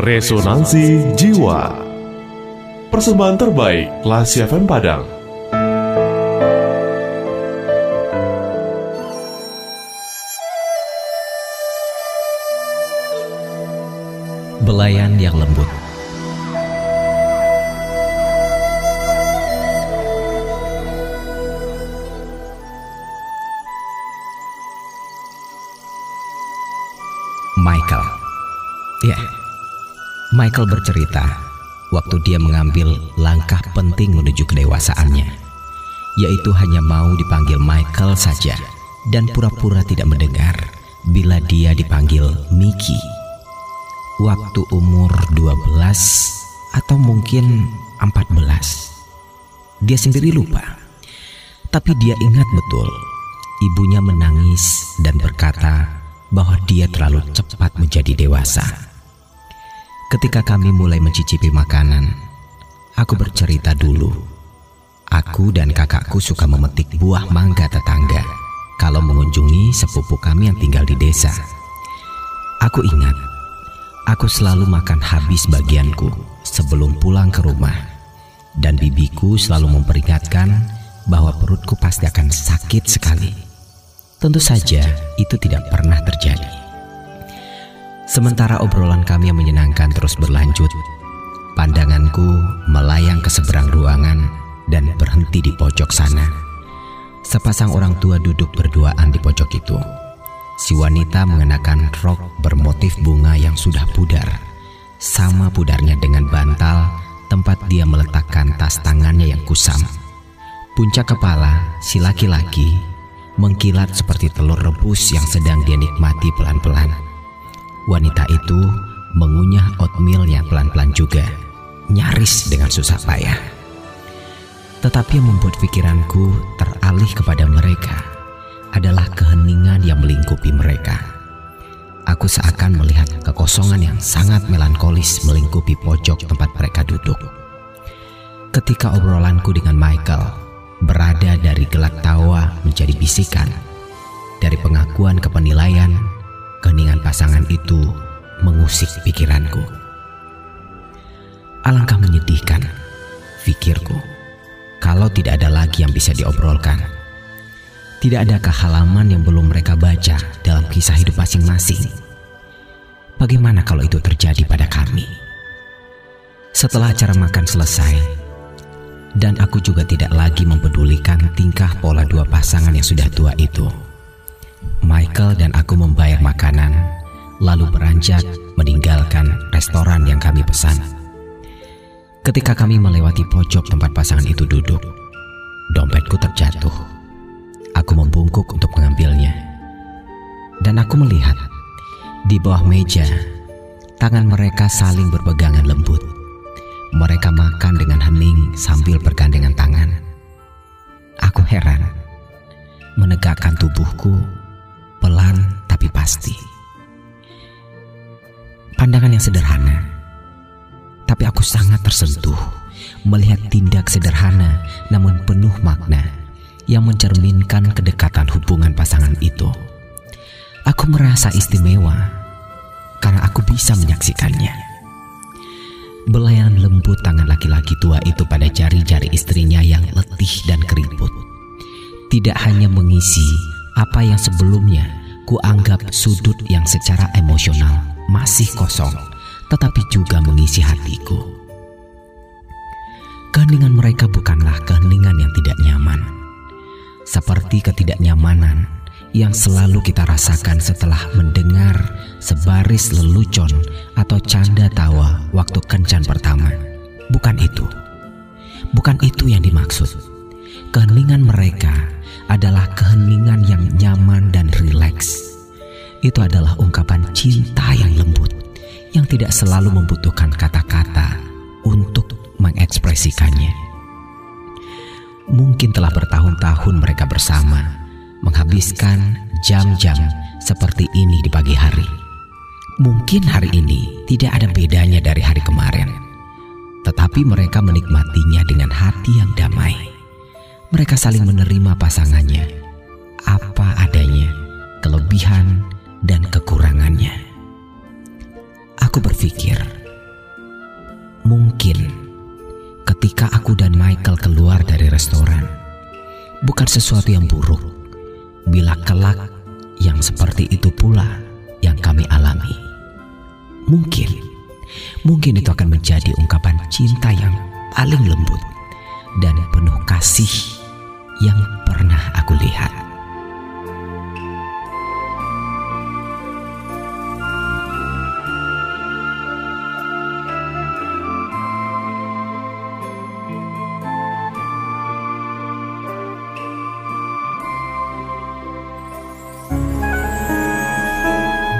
Resonansi Jiwa. Persembahan terbaik Lasi FM Padang. Belayan yang lembut. Michael. Ya, Michael bercerita waktu dia mengambil langkah penting menuju kedewasaannya, yaitu hanya mau dipanggil Michael saja dan pura-pura tidak mendengar bila dia dipanggil Mickey. Waktu umur 12 atau mungkin 14. Dia sendiri lupa. Tapi dia ingat betul ibunya menangis dan berkata bahwa dia terlalu cepat menjadi dewasa. Ketika kami mulai mencicipi makanan, aku bercerita dulu. Aku dan kakakku suka memetik buah mangga tetangga kalau mengunjungi sepupu kami yang tinggal di desa. Aku ingat, aku selalu makan habis bagianku sebelum pulang ke rumah. Dan bibiku selalu memperingatkan bahwa perutku pasti akan sakit sekali. Tentu saja itu tidak pernah terjadi. Sementara obrolan kami yang menyenangkan terus berlanjut, pandanganku melayang ke seberang ruangan dan berhenti di pojok sana. Sepasang orang tua duduk berduaan di pojok itu. Si wanita mengenakan rok bermotif bunga yang sudah pudar, sama pudarnya dengan bantal tempat dia meletakkan tas tangannya yang kusam. Puncak kepala si laki-laki mengkilat seperti telur rebus yang sedang dia nikmati pelan-pelan. Wanita itu mengunyah oatmealnya pelan-pelan juga, nyaris dengan susah payah. Tetapi yang membuat pikiranku teralih kepada mereka adalah keheningan yang melingkupi mereka. Aku seakan melihat kekosongan yang sangat melankolis melingkupi pojok tempat mereka duduk. Ketika obrolanku dengan Michael berada dari gelak tawa menjadi bisikan, dari pengakuan ke penilaian, Keningan pasangan itu mengusik pikiranku. Alangkah menyedihkan, pikirku, kalau tidak ada lagi yang bisa diobrolkan. Tidak adakah halaman yang belum mereka baca dalam kisah hidup masing-masing? Bagaimana kalau itu terjadi pada kami? Setelah acara makan selesai, dan aku juga tidak lagi mempedulikan tingkah pola dua pasangan yang sudah tua itu. Michael dan aku membayar makanan, lalu beranjak meninggalkan restoran yang kami pesan. Ketika kami melewati pojok tempat pasangan itu duduk, dompetku terjatuh. Aku membungkuk untuk mengambilnya. Dan aku melihat di bawah meja, tangan mereka saling berpegangan lembut. Mereka makan dengan hening sambil bergandengan tangan. Aku heran, menegakkan tubuhku pelan tapi pasti. Pandangan yang sederhana, tapi aku sangat tersentuh melihat tindak sederhana namun penuh makna yang mencerminkan kedekatan hubungan pasangan itu. Aku merasa istimewa karena aku bisa menyaksikannya. Belayan lembut tangan laki-laki tua itu pada jari-jari istrinya yang letih dan keriput. Tidak hanya mengisi apa yang sebelumnya kuanggap sudut yang secara emosional masih kosong, tetapi juga mengisi hatiku. Keheningan mereka bukanlah keheningan yang tidak nyaman, seperti ketidaknyamanan yang selalu kita rasakan setelah mendengar sebaris lelucon atau canda tawa waktu kencan pertama. Bukan itu, bukan itu yang dimaksud. Keheningan mereka adalah keheningan yang nyaman dan rileks. Itu adalah ungkapan cinta yang lembut, yang tidak selalu membutuhkan kata-kata untuk mengekspresikannya. Mungkin telah bertahun-tahun mereka bersama, menghabiskan jam-jam seperti ini di pagi hari. Mungkin hari ini tidak ada bedanya dari hari kemarin, tetapi mereka menikmatinya dengan hati yang damai mereka saling menerima pasangannya, apa adanya, kelebihan dan kekurangannya. Aku berpikir Mungkin ketika aku dan Michael keluar dari restoran, bukan sesuatu yang buruk. Bila kelak yang seperti itu pula yang kami alami, mungkin, mungkin itu akan menjadi ungkapan cinta yang paling lembut dan penuh kasih yang pernah aku lihat.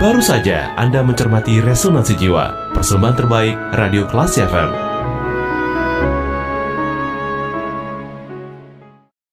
Baru saja Anda mencermati Resonansi Jiwa, persembahan terbaik Radio Kelas FM.